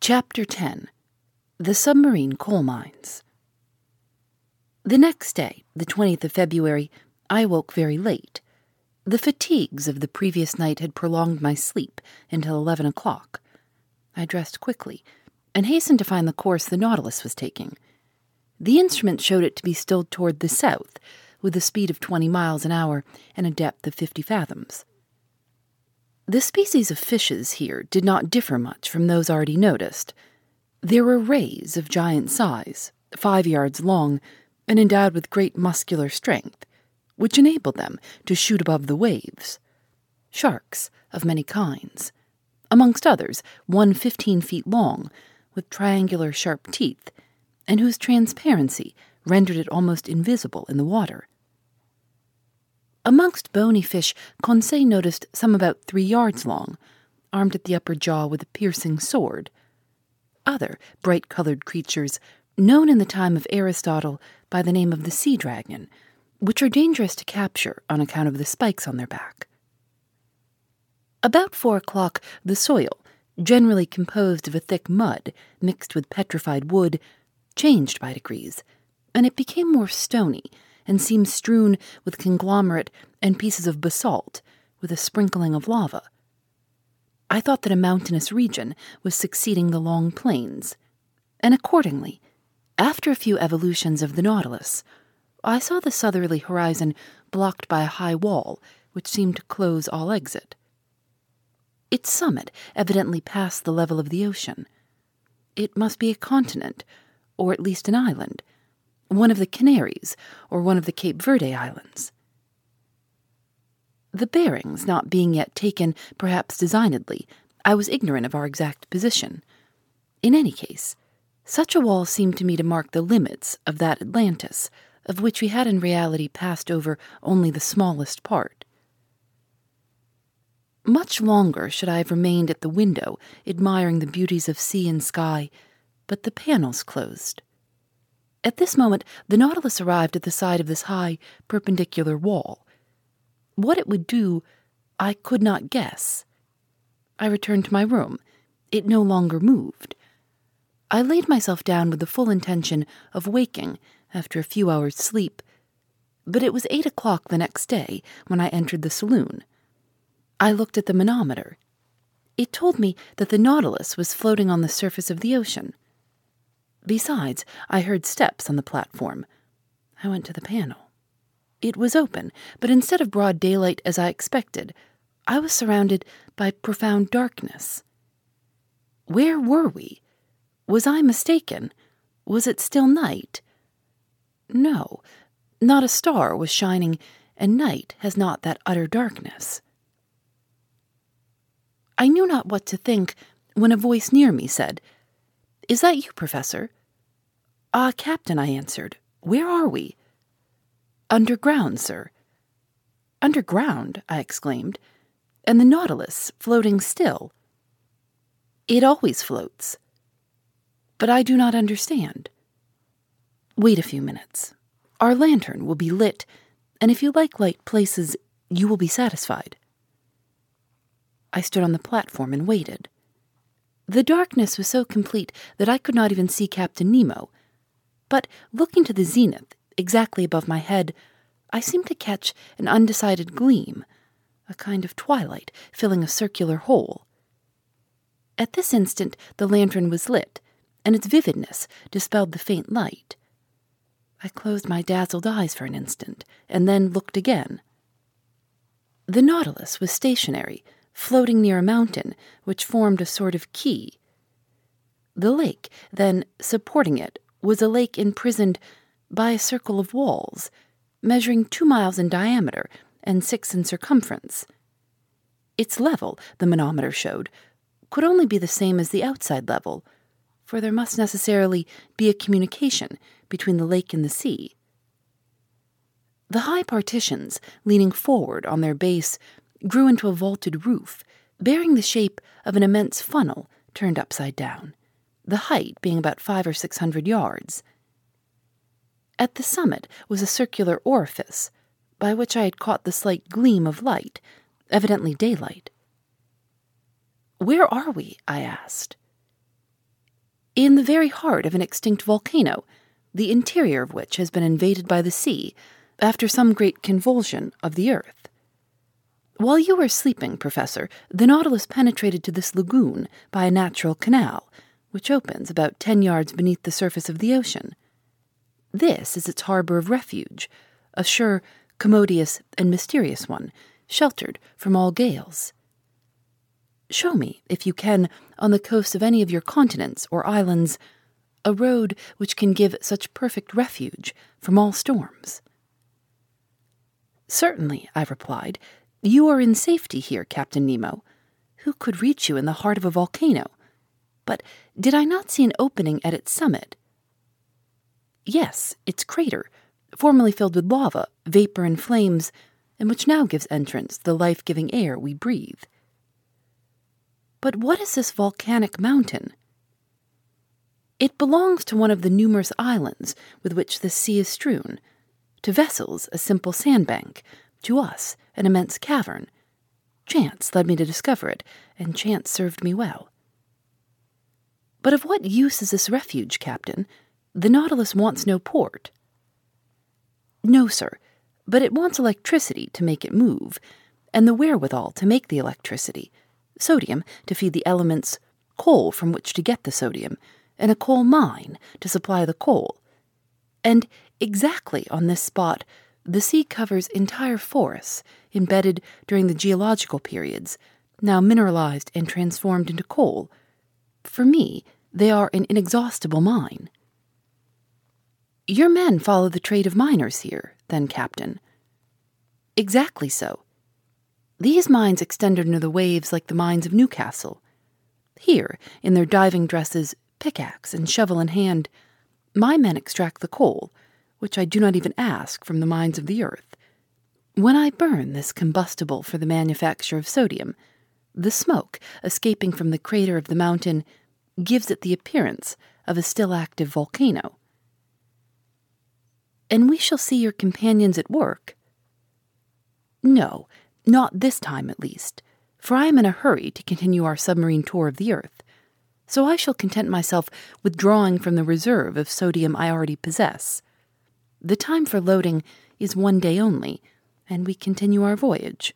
Chapter 10 The Submarine Coal Mines. The next day, the 20th of February, I woke very late. The fatigues of the previous night had prolonged my sleep until 11 o'clock. I dressed quickly and hastened to find the course the Nautilus was taking. The instrument showed it to be still toward the south, with a speed of 20 miles an hour and a depth of 50 fathoms. The species of fishes here did not differ much from those already noticed. There were rays of giant size, five yards long, and endowed with great muscular strength, which enabled them to shoot above the waves. Sharks of many kinds, amongst others, one fifteen feet long, with triangular sharp teeth, and whose transparency rendered it almost invisible in the water. Amongst bony fish, Conseil noticed some about three yards long, armed at the upper jaw with a piercing sword. Other bright colored creatures, known in the time of Aristotle by the name of the sea dragon, which are dangerous to capture on account of the spikes on their back. About four o'clock, the soil, generally composed of a thick mud mixed with petrified wood, changed by degrees, and it became more stony and seemed strewn with conglomerate and pieces of basalt, with a sprinkling of lava. I thought that a mountainous region was succeeding the long plains, and accordingly, after a few evolutions of the Nautilus, I saw the southerly horizon blocked by a high wall which seemed to close all exit. Its summit evidently passed the level of the ocean. It must be a continent, or at least an island, one of the Canaries, or one of the Cape Verde Islands. The bearings not being yet taken, perhaps designedly, I was ignorant of our exact position. In any case, such a wall seemed to me to mark the limits of that Atlantis, of which we had in reality passed over only the smallest part. Much longer should I have remained at the window, admiring the beauties of sea and sky, but the panels closed. At this moment, the Nautilus arrived at the side of this high, perpendicular wall. What it would do, I could not guess. I returned to my room. It no longer moved. I laid myself down with the full intention of waking after a few hours' sleep, but it was eight o'clock the next day when I entered the saloon. I looked at the manometer. It told me that the Nautilus was floating on the surface of the ocean. Besides, I heard steps on the platform. I went to the panel. It was open, but instead of broad daylight as I expected, I was surrounded by profound darkness. Where were we? Was I mistaken? Was it still night? No, not a star was shining, and night has not that utter darkness. I knew not what to think when a voice near me said, Is that you, Professor? Ah, Captain, I answered. Where are we? Underground, sir. Underground, I exclaimed. And the Nautilus floating still. It always floats. But I do not understand. Wait a few minutes. Our lantern will be lit, and if you like light places, you will be satisfied. I stood on the platform and waited. The darkness was so complete that I could not even see Captain Nemo, but looking to the zenith, exactly above my head, I seemed to catch an undecided gleam, a kind of twilight filling a circular hole. At this instant the lantern was lit, and its vividness dispelled the faint light. I closed my dazzled eyes for an instant, and then looked again. The Nautilus was stationary, floating near a mountain which formed a sort of quay. The lake, then, supporting it, was a lake imprisoned by a circle of walls, measuring two miles in diameter and six in circumference. Its level, the manometer showed, could only be the same as the outside level, for there must necessarily be a communication between the lake and the sea. The high partitions, leaning forward on their base, grew into a vaulted roof, bearing the shape of an immense funnel turned upside down, the height being about five or six hundred yards. At the summit was a circular orifice, by which I had caught the slight gleam of light, evidently daylight. Where are we? I asked. In the very heart of an extinct volcano, the interior of which has been invaded by the sea after some great convulsion of the earth. While you were sleeping, Professor, the Nautilus penetrated to this lagoon by a natural canal, which opens about ten yards beneath the surface of the ocean. This is its harbor of refuge, a sure, commodious, and mysterious one, sheltered from all gales. Show me, if you can, on the coast of any of your continents or islands, a road which can give such perfect refuge from all storms. Certainly, I replied. You are in safety here, Captain Nemo. Who could reach you in the heart of a volcano? But did I not see an opening at its summit? Yes, its crater, formerly filled with lava, vapor, and flames, and which now gives entrance the life giving air we breathe. But what is this volcanic mountain? It belongs to one of the numerous islands with which the sea is strewn to vessels, a simple sandbank, to us, an immense cavern. Chance led me to discover it, and chance served me well. But of what use is this refuge, Captain? The Nautilus wants no port. No, sir, but it wants electricity to make it move, and the wherewithal to make the electricity, sodium to feed the elements, coal from which to get the sodium, and a coal mine to supply the coal. And Exactly on this spot, the sea covers entire forests embedded during the geological periods, now mineralized and transformed into coal. For me, they are an inexhaustible mine. Your men follow the trade of miners here, then, Captain. Exactly so. These mines extend under the waves like the mines of Newcastle. Here, in their diving dresses, pickaxe and shovel in hand, my men extract the coal which I do not even ask from the mines of the earth. When I burn this combustible for the manufacture of sodium, the smoke escaping from the crater of the mountain gives it the appearance of a still active volcano. And we shall see your companions at work. No, not this time at least, for I am in a hurry to continue our submarine tour of the earth, so I shall content myself with drawing from the reserve of sodium I already possess. The time for loading is one day only, and we continue our voyage.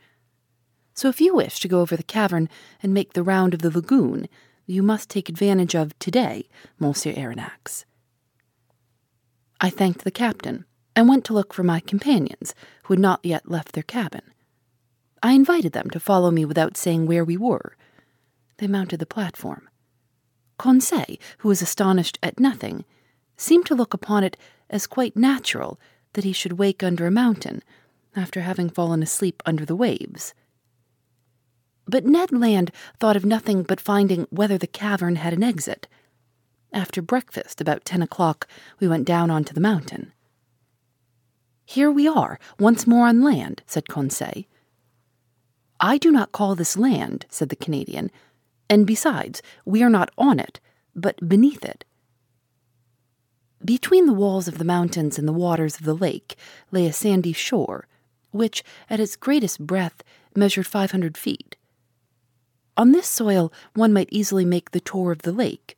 So if you wish to go over the cavern and make the round of the lagoon, you must take advantage of today, Monsieur Aronnax. I thanked the captain and went to look for my companions, who had not yet left their cabin. I invited them to follow me without saying where we were. They mounted the platform. Conseil, who was astonished at nothing, seemed to look upon it as quite natural that he should wake under a mountain after having fallen asleep under the waves. But Ned Land thought of nothing but finding whether the cavern had an exit. After breakfast, about ten o'clock, we went down onto the mountain. Here we are, once more on land, said Conseil. I do not call this land, said the Canadian, and besides, we are not on it, but beneath it. Between the walls of the mountains and the waters of the lake lay a sandy shore, which, at its greatest breadth, measured 500 feet. On this soil, one might easily make the tour of the lake,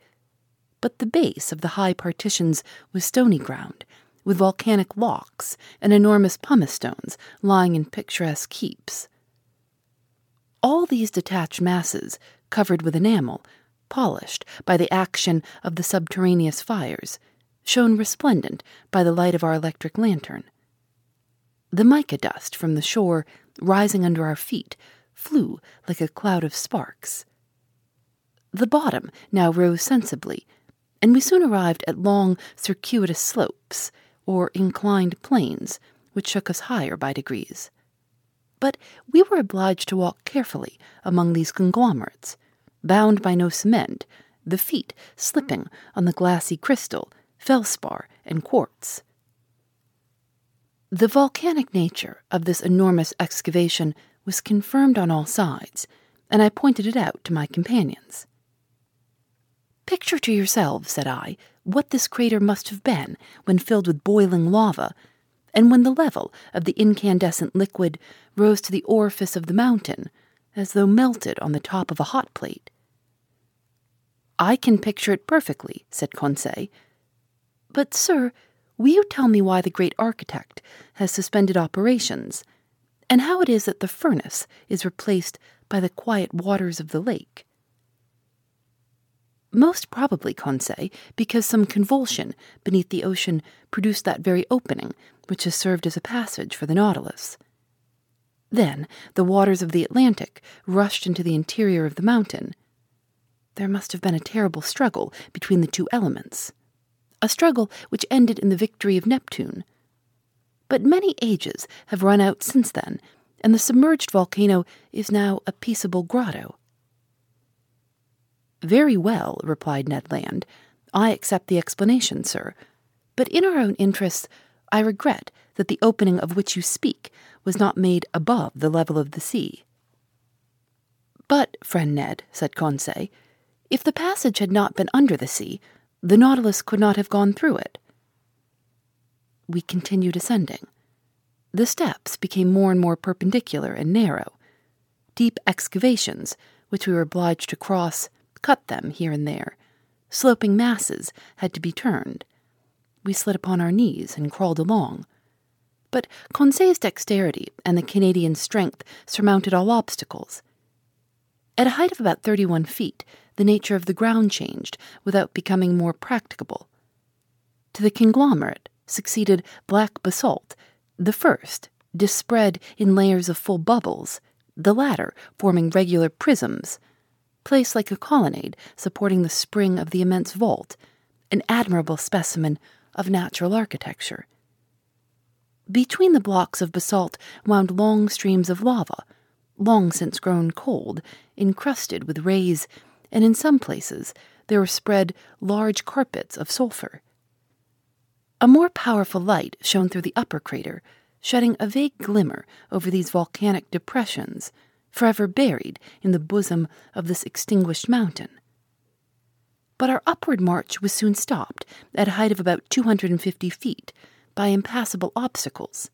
but the base of the high partitions was stony ground, with volcanic locks and enormous pumice stones lying in picturesque heaps. All these detached masses, covered with enamel, polished by the action of the subterraneous fires, shone resplendent by the light of our electric lantern. The mica dust from the shore, rising under our feet, flew like a cloud of sparks. The bottom now rose sensibly, and we soon arrived at long, circuitous slopes, or inclined planes, which shook us higher by degrees. But we were obliged to walk carefully among these conglomerates, bound by no cement, the feet slipping on the glassy crystal, feldspar, and quartz. The volcanic nature of this enormous excavation was confirmed on all sides, and I pointed it out to my companions. Picture to yourselves, said I, what this crater must have been when filled with boiling lava, and when the level of the incandescent liquid rose to the orifice of the mountain, as though melted on the top of a hot plate. I can picture it perfectly, said Conseil. But, sir, will you tell me why the great architect has suspended operations, and how it is that the furnace is replaced by the quiet waters of the lake? Most probably, Conseil, because some convulsion beneath the ocean produced that very opening which has served as a passage for the Nautilus. Then the waters of the Atlantic rushed into the interior of the mountain. There must have been a terrible struggle between the two elements, a struggle which ended in the victory of Neptune. But many ages have run out since then, and the submerged volcano is now a peaceable grotto. Very well, replied Ned Land. I accept the explanation, sir. But in our own interests, I regret that the opening of which you speak was not made above the level of the sea. But, friend Ned, said Conseil, if the passage had not been under the sea, the Nautilus could not have gone through it. We continued ascending. The steps became more and more perpendicular and narrow. Deep excavations, which we were obliged to cross, cut them here and there. Sloping masses had to be turned. We slid upon our knees and crawled along. But Conseil's dexterity and the Canadian's strength surmounted all obstacles. At a height of about 31 feet, the nature of the ground changed without becoming more practicable. To the conglomerate succeeded black basalt, the first dispread in layers of full bubbles, the latter forming regular prisms placed like a colonnade supporting the spring of the immense vault, an admirable specimen of natural architecture. Between the blocks of basalt wound long streams of lava, long since grown cold, encrusted with rays, and in some places there were spread large carpets of sulphur. A more powerful light shone through the upper crater, shedding a vague glimmer over these volcanic depressions forever buried in the bosom of this extinguished mountain. But our upward march was soon stopped at a height of about 250 feet by impassable obstacles.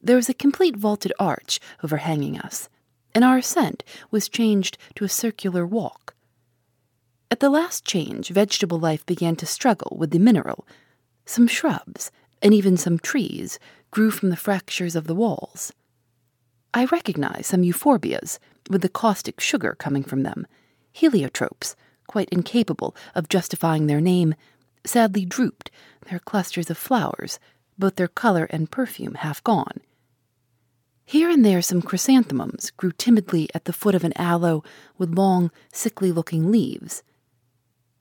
There was a complete vaulted arch overhanging us, and our ascent was changed to a circular walk. At the last change, vegetable life began to struggle with the mineral. Some shrubs, and even some trees, grew from the fractures of the walls. I recognize some euphorbias, with the caustic sugar coming from them. Heliotropes, quite incapable of justifying their name, sadly drooped, their clusters of flowers, both their color and perfume half gone. Here and there some chrysanthemums grew timidly at the foot of an aloe with long, sickly looking leaves.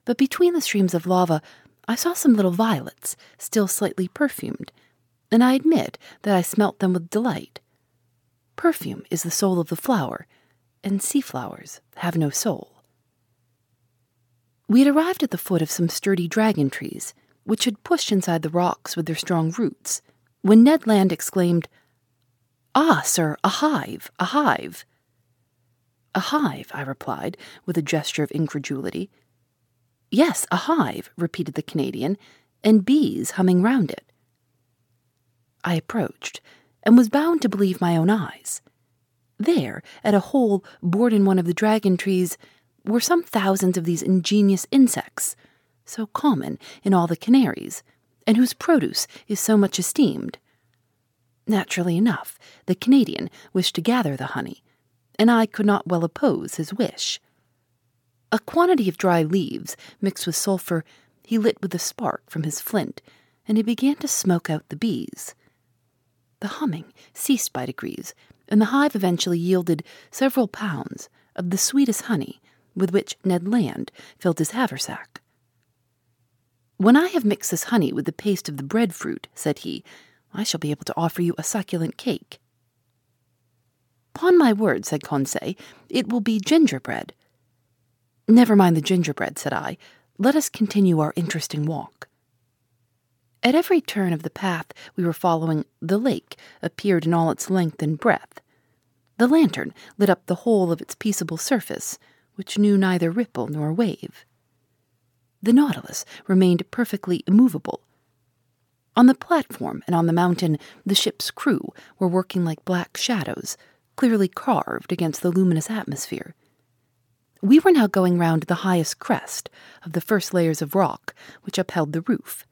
But between the streams of lava, I saw some little violets, still slightly perfumed, and I admit that I smelt them with delight. Perfume is the soul of the flower, and sea flowers have no soul. We had arrived at the foot of some sturdy dragon trees, which had pushed inside the rocks with their strong roots, when Ned Land exclaimed, Ah, sir, a hive, a hive. A hive, I replied, with a gesture of incredulity. Yes, a hive, repeated the Canadian, and bees humming round it. I approached and was bound to believe my own eyes. There, at a hole bored in one of the dragon trees, were some thousands of these ingenious insects, so common in all the Canaries, and whose produce is so much esteemed. Naturally enough, the Canadian wished to gather the honey, and I could not well oppose his wish. A quantity of dry leaves mixed with sulphur he lit with a spark from his flint, and he began to smoke out the bees. The humming ceased by degrees, and the hive eventually yielded several pounds of the sweetest honey with which Ned Land filled his haversack. When I have mixed this honey with the paste of the breadfruit, said he, I shall be able to offer you a succulent cake. Upon my word, said Conseil, it will be gingerbread. Never mind the gingerbread, said I. Let us continue our interesting walk. At every turn of the path we were following, the lake appeared in all its length and breadth. The lantern lit up the whole of its peaceable surface, which knew neither ripple nor wave. The Nautilus remained perfectly immovable. On the platform and on the mountain, the ship's crew were working like black shadows, clearly carved against the luminous atmosphere. We were now going round the highest crest of the first layers of rock which upheld the roof.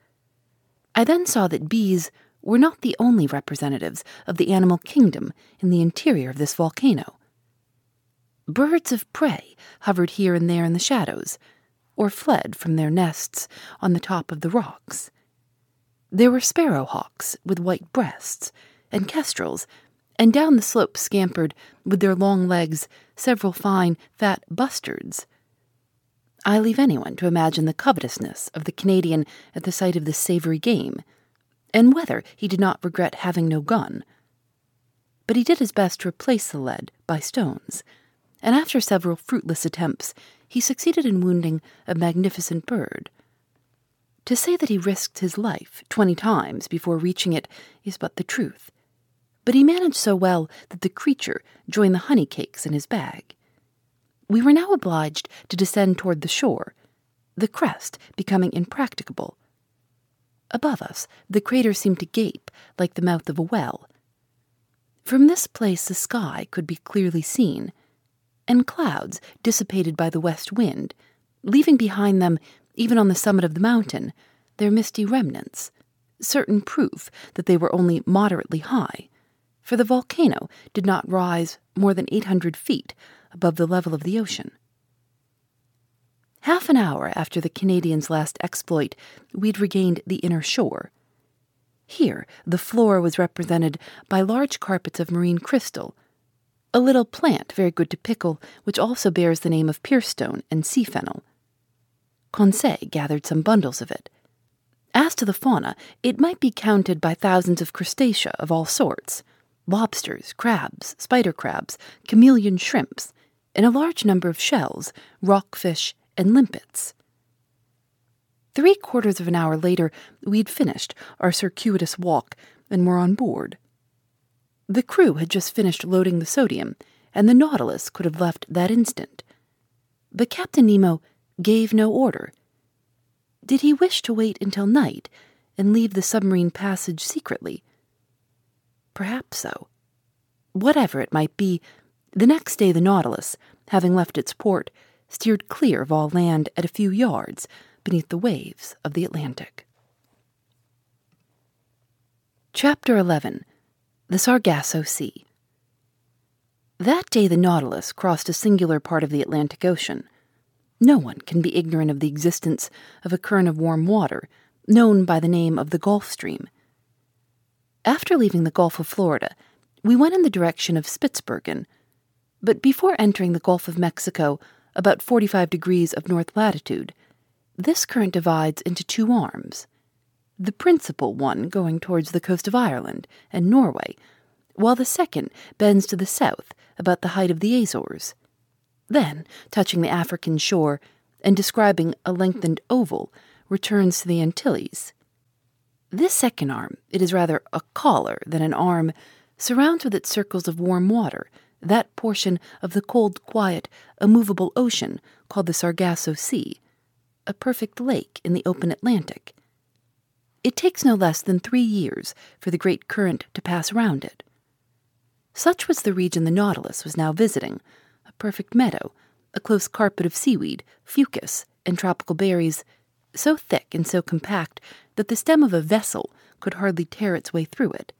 I then saw that bees were not the only representatives of the animal kingdom in the interior of this volcano. Birds of prey hovered here and there in the shadows, or fled from their nests on the top of the rocks. There were sparrowhawks with white breasts, and kestrels, and down the slope scampered, with their long legs, several fine, fat bustards. I leave anyone to imagine the covetousness of the Canadian at the sight of this savory game, and whether he did not regret having no gun. But he did his best to replace the lead by stones, and after several fruitless attempts, he succeeded in wounding a magnificent bird. To say that he risked his life twenty times before reaching it is but the truth. But he managed so well that the creature joined the honey cakes in his bag. We were now obliged to descend toward the shore, the crest becoming impracticable. Above us, the crater seemed to gape like the mouth of a well. From this place, the sky could be clearly seen, and clouds dissipated by the west wind, leaving behind them, even on the summit of the mountain, their misty remnants, certain proof that they were only moderately high, for the volcano did not rise more than 800 feet above the level of the ocean. Half an hour after the Canadians' last exploit, we'd regained the inner shore. Here, the floor was represented by large carpets of marine crystal, a little plant very good to pickle, which also bears the name of pierstone and sea fennel. Conseil gathered some bundles of it. As to the fauna, it might be counted by thousands of crustacea of all sorts lobsters, crabs, spider crabs, chameleon shrimps, and a large number of shells, rockfish, and limpets. Three quarters of an hour later, we'd finished our circuitous walk and were on board. The crew had just finished loading the sodium, and the Nautilus could have left that instant. But Captain Nemo gave no order. Did he wish to wait until night and leave the submarine passage secretly? Perhaps so. Whatever it might be, the next day the Nautilus, having left its port, steered clear of all land at a few yards beneath the waves of the Atlantic. Chapter 11 The Sargasso Sea That day the Nautilus crossed a singular part of the Atlantic Ocean. No one can be ignorant of the existence of a current of warm water, known by the name of the Gulf Stream. After leaving the Gulf of Florida, we went in the direction of Spitzbergen, but before entering the Gulf of Mexico, about 45 degrees of north latitude, this current divides into two arms. The principal one going towards the coast of Ireland and Norway, while the second bends to the south about the height of the Azores. Then, touching the African shore and describing a lengthened oval, returns to the Antilles. This second arm, it is rather a collar than an arm, surrounds with its circles of warm water that portion of the cold, quiet, immovable ocean called the Sargasso Sea, a perfect lake in the open Atlantic. It takes no less than three years for the great current to pass round it. Such was the region the Nautilus was now visiting a perfect meadow, a close carpet of seaweed, fucus, and tropical berries, so thick and so compact that the stem of a vessel could hardly tear its way through it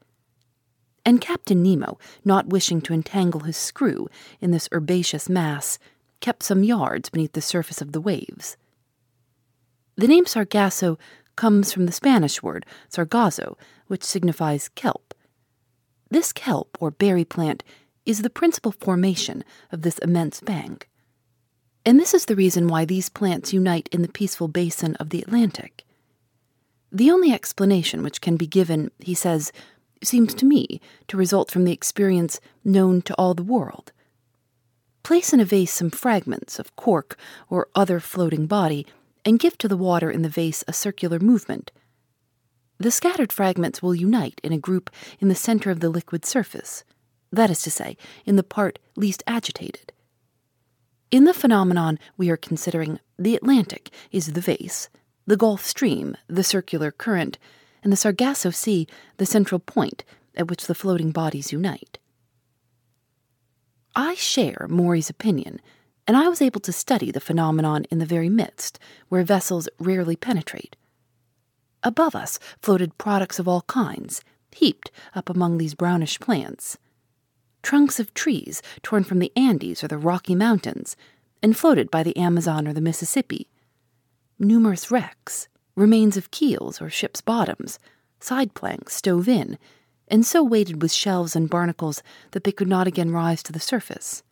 and Captain Nemo, not wishing to entangle his screw in this herbaceous mass, kept some yards beneath the surface of the waves. The name Sargasso comes from the Spanish word sargazo, which signifies kelp. This kelp, or berry plant, is the principal formation of this immense bank. And this is the reason why these plants unite in the peaceful basin of the Atlantic. The only explanation which can be given, he says, seems to me to result from the experience known to all the world. Place in a vase some fragments of cork or other floating body, and give to the water in the vase a circular movement. The scattered fragments will unite in a group in the center of the liquid surface, that is to say, in the part least agitated. In the phenomenon we are considering, the Atlantic is the vase, the Gulf Stream, the circular current, and the Sargasso Sea, the central point at which the floating bodies unite. I share Maury's opinion, and I was able to study the phenomenon in the very midst, where vessels rarely penetrate. Above us floated products of all kinds, heaped up among these brownish plants. Trunks of trees torn from the Andes or the Rocky Mountains, and floated by the Amazon or the Mississippi. Numerous wrecks, remains of keels or ships' bottoms, side planks stove in, and so weighted with shelves and barnacles that they could not again rise to the surface.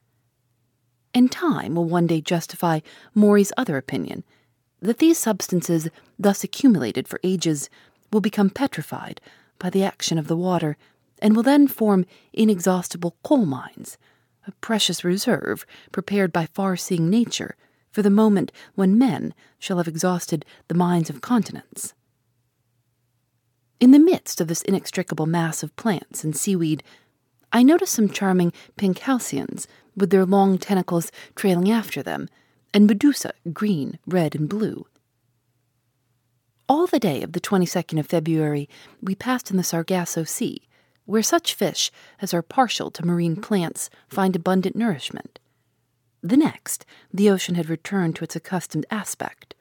And time will one day justify Maury's other opinion that these substances, thus accumulated for ages, will become petrified by the action of the water and will then form inexhaustible coal mines, a precious reserve prepared by far seeing nature for the moment when men shall have exhausted the mines of continents. In the midst of this inextricable mass of plants and seaweed, I noticed some charming pink halcyons with their long tentacles trailing after them, and medusa green, red, and blue. All the day of the 22nd of February, we passed in the Sargasso Sea, where such fish as are partial to marine plants find abundant nourishment. The next, the ocean had returned to its accustomed aspect.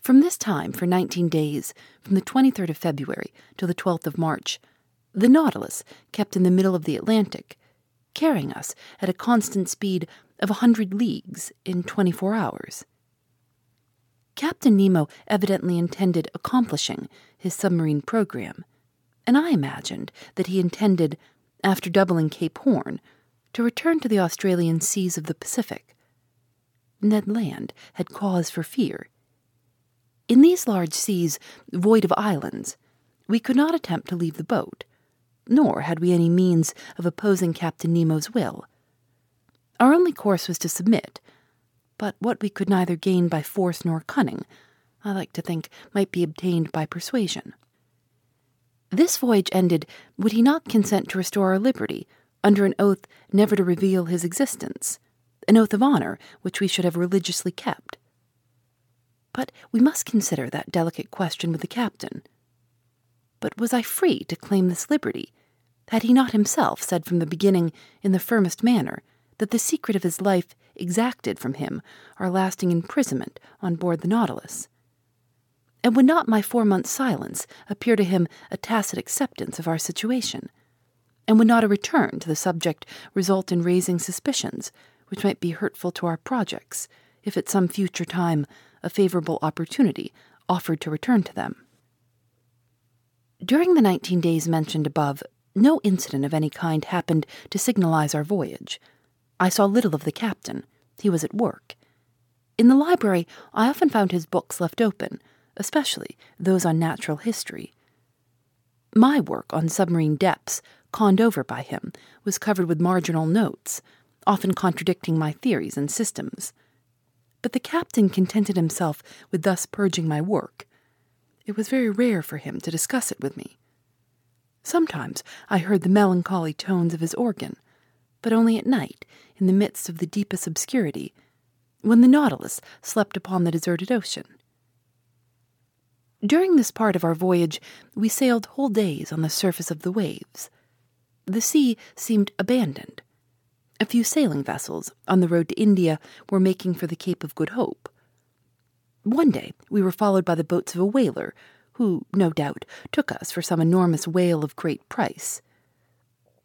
From this time, for 19 days, from the 23rd of February till the 12th of March, the Nautilus kept in the middle of the Atlantic, carrying us at a constant speed of a hundred leagues in 24 hours. Captain Nemo evidently intended accomplishing his submarine program, and I imagined that he intended, after doubling Cape Horn, to return to the Australian seas of the Pacific. Ned Land had cause for fear. In these large seas, void of islands, we could not attempt to leave the boat, nor had we any means of opposing Captain Nemo's will. Our only course was to submit, but what we could neither gain by force nor cunning, I like to think, might be obtained by persuasion. This voyage ended, would he not consent to restore our liberty under an oath never to reveal his existence, an oath of honor which we should have religiously kept. But we must consider that delicate question with the captain. But was I free to claim this liberty? Had he not himself said from the beginning, in the firmest manner, that the secret of his life exacted from him our lasting imprisonment on board the Nautilus? And would not my four months' silence appear to him a tacit acceptance of our situation? and would not a return to the subject result in raising suspicions which might be hurtful to our projects, if at some future time a favorable opportunity offered to return to them? During the nineteen days mentioned above, no incident of any kind happened to signalize our voyage. I saw little of the captain. He was at work. In the library, I often found his books left open, especially those on natural history. My work on submarine depths conned over by him, was covered with marginal notes, often contradicting my theories and systems. But the captain contented himself with thus purging my work. It was very rare for him to discuss it with me. Sometimes I heard the melancholy tones of his organ, but only at night, in the midst of the deepest obscurity, when the Nautilus slept upon the deserted ocean. During this part of our voyage, we sailed whole days on the surface of the waves. The sea seemed abandoned. A few sailing vessels on the road to India were making for the Cape of Good Hope. One day we were followed by the boats of a whaler, who, no doubt, took us for some enormous whale of great price.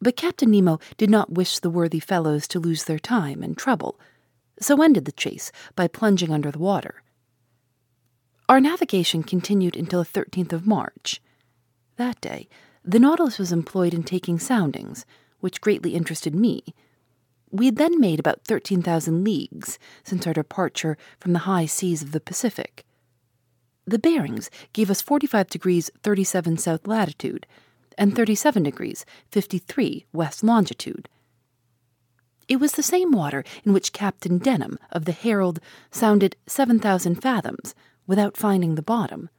But Captain Nemo did not wish the worthy fellows to lose their time and trouble, so ended the chase by plunging under the water. Our navigation continued until the 13th of March. That day, the Nautilus was employed in taking soundings, which greatly interested me. We had then made about 13,000 leagues since our departure from the high seas of the Pacific. The bearings gave us 45 degrees 37 south latitude and 37 degrees 53 west longitude. It was the same water in which Captain Denham of the Herald sounded 7,000 fathoms without finding the bottom.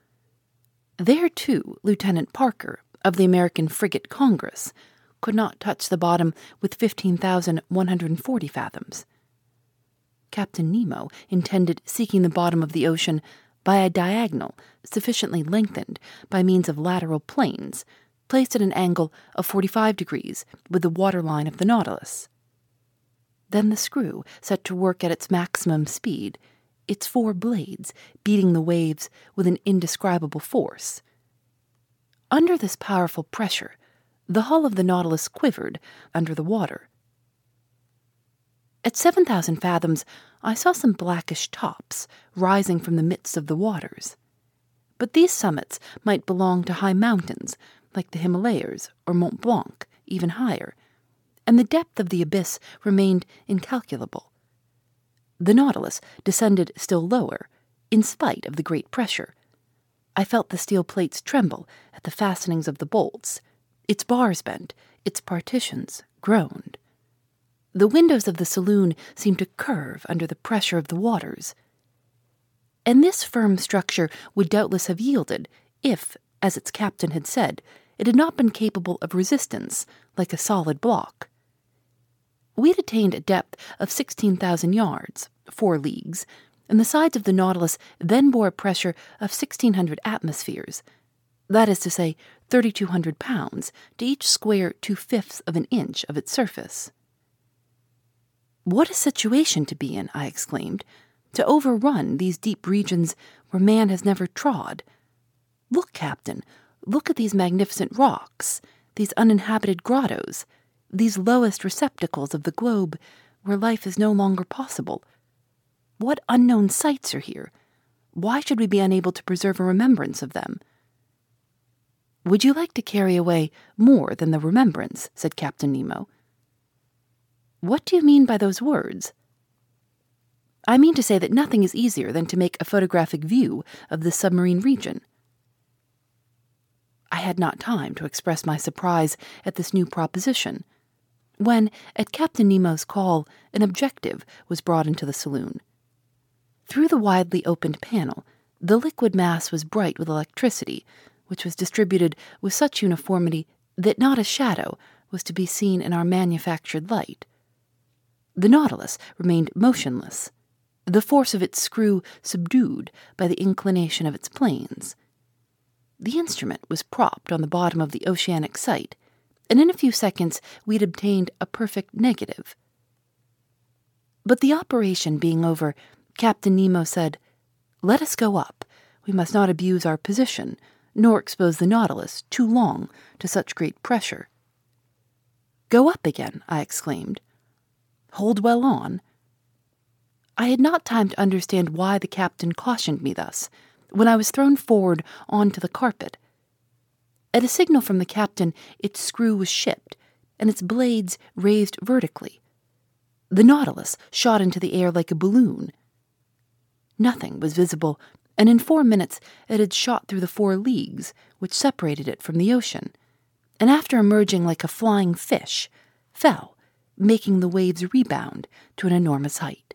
There, too, Lieutenant Parker of the American frigate Congress could not touch the bottom with 15,140 fathoms. Captain Nemo intended seeking the bottom of the ocean by a diagonal sufficiently lengthened by means of lateral planes placed at an angle of 45 degrees with the waterline of the Nautilus. Then the screw set to work at its maximum speed, its four blades beating the waves with an indescribable force. Under this powerful pressure, the hull of the Nautilus quivered under the water. At 7,000 fathoms, I saw some blackish tops rising from the midst of the waters. But these summits might belong to high mountains, like the Himalayas or Mont Blanc, even higher, and the depth of the abyss remained incalculable. The Nautilus descended still lower, in spite of the great pressure. I felt the steel plates tremble at the fastenings of the bolts. Its bars bent, its partitions groaned. The windows of the saloon seemed to curve under the pressure of the waters. And this firm structure would doubtless have yielded if, as its captain had said, it had not been capable of resistance like a solid block. We had attained a depth of 16,000 yards, four leagues, and the sides of the Nautilus then bore a pressure of 1,600 atmospheres. That is to say, 3,200 pounds to each square two fifths of an inch of its surface. What a situation to be in, I exclaimed, to overrun these deep regions where man has never trod. Look, Captain, look at these magnificent rocks, these uninhabited grottos these lowest receptacles of the globe where life is no longer possible. What unknown sights are here? Why should we be unable to preserve a remembrance of them? Would you like to carry away more than the remembrance? said Captain Nemo. What do you mean by those words? I mean to say that nothing is easier than to make a photographic view of this submarine region. I had not time to express my surprise at this new proposition when, at Captain Nemo's call, an objective was brought into the saloon. Through the widely opened panel, the liquid mass was bright with electricity, which was distributed with such uniformity that not a shadow was to be seen in our manufactured light. The Nautilus remained motionless, the force of its screw subdued by the inclination of its planes. The instrument was propped on the bottom of the oceanic site, and in a few seconds we'd obtained a perfect negative. But the operation being over, Captain Nemo said, Let us go up. We must not abuse our position, nor expose the Nautilus too long to such great pressure. Go up again, I exclaimed. Hold well on. I had not time to understand why the captain cautioned me thus, when I was thrown forward on to the carpet at a signal from the captain, its screw was shipped, and its blades raised vertically. The Nautilus shot into the air like a balloon. Nothing was visible, and in four minutes it had shot through the four leagues which separated it from the ocean, and after emerging like a flying fish, fell, making the waves rebound to an enormous height.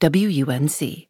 WUNC.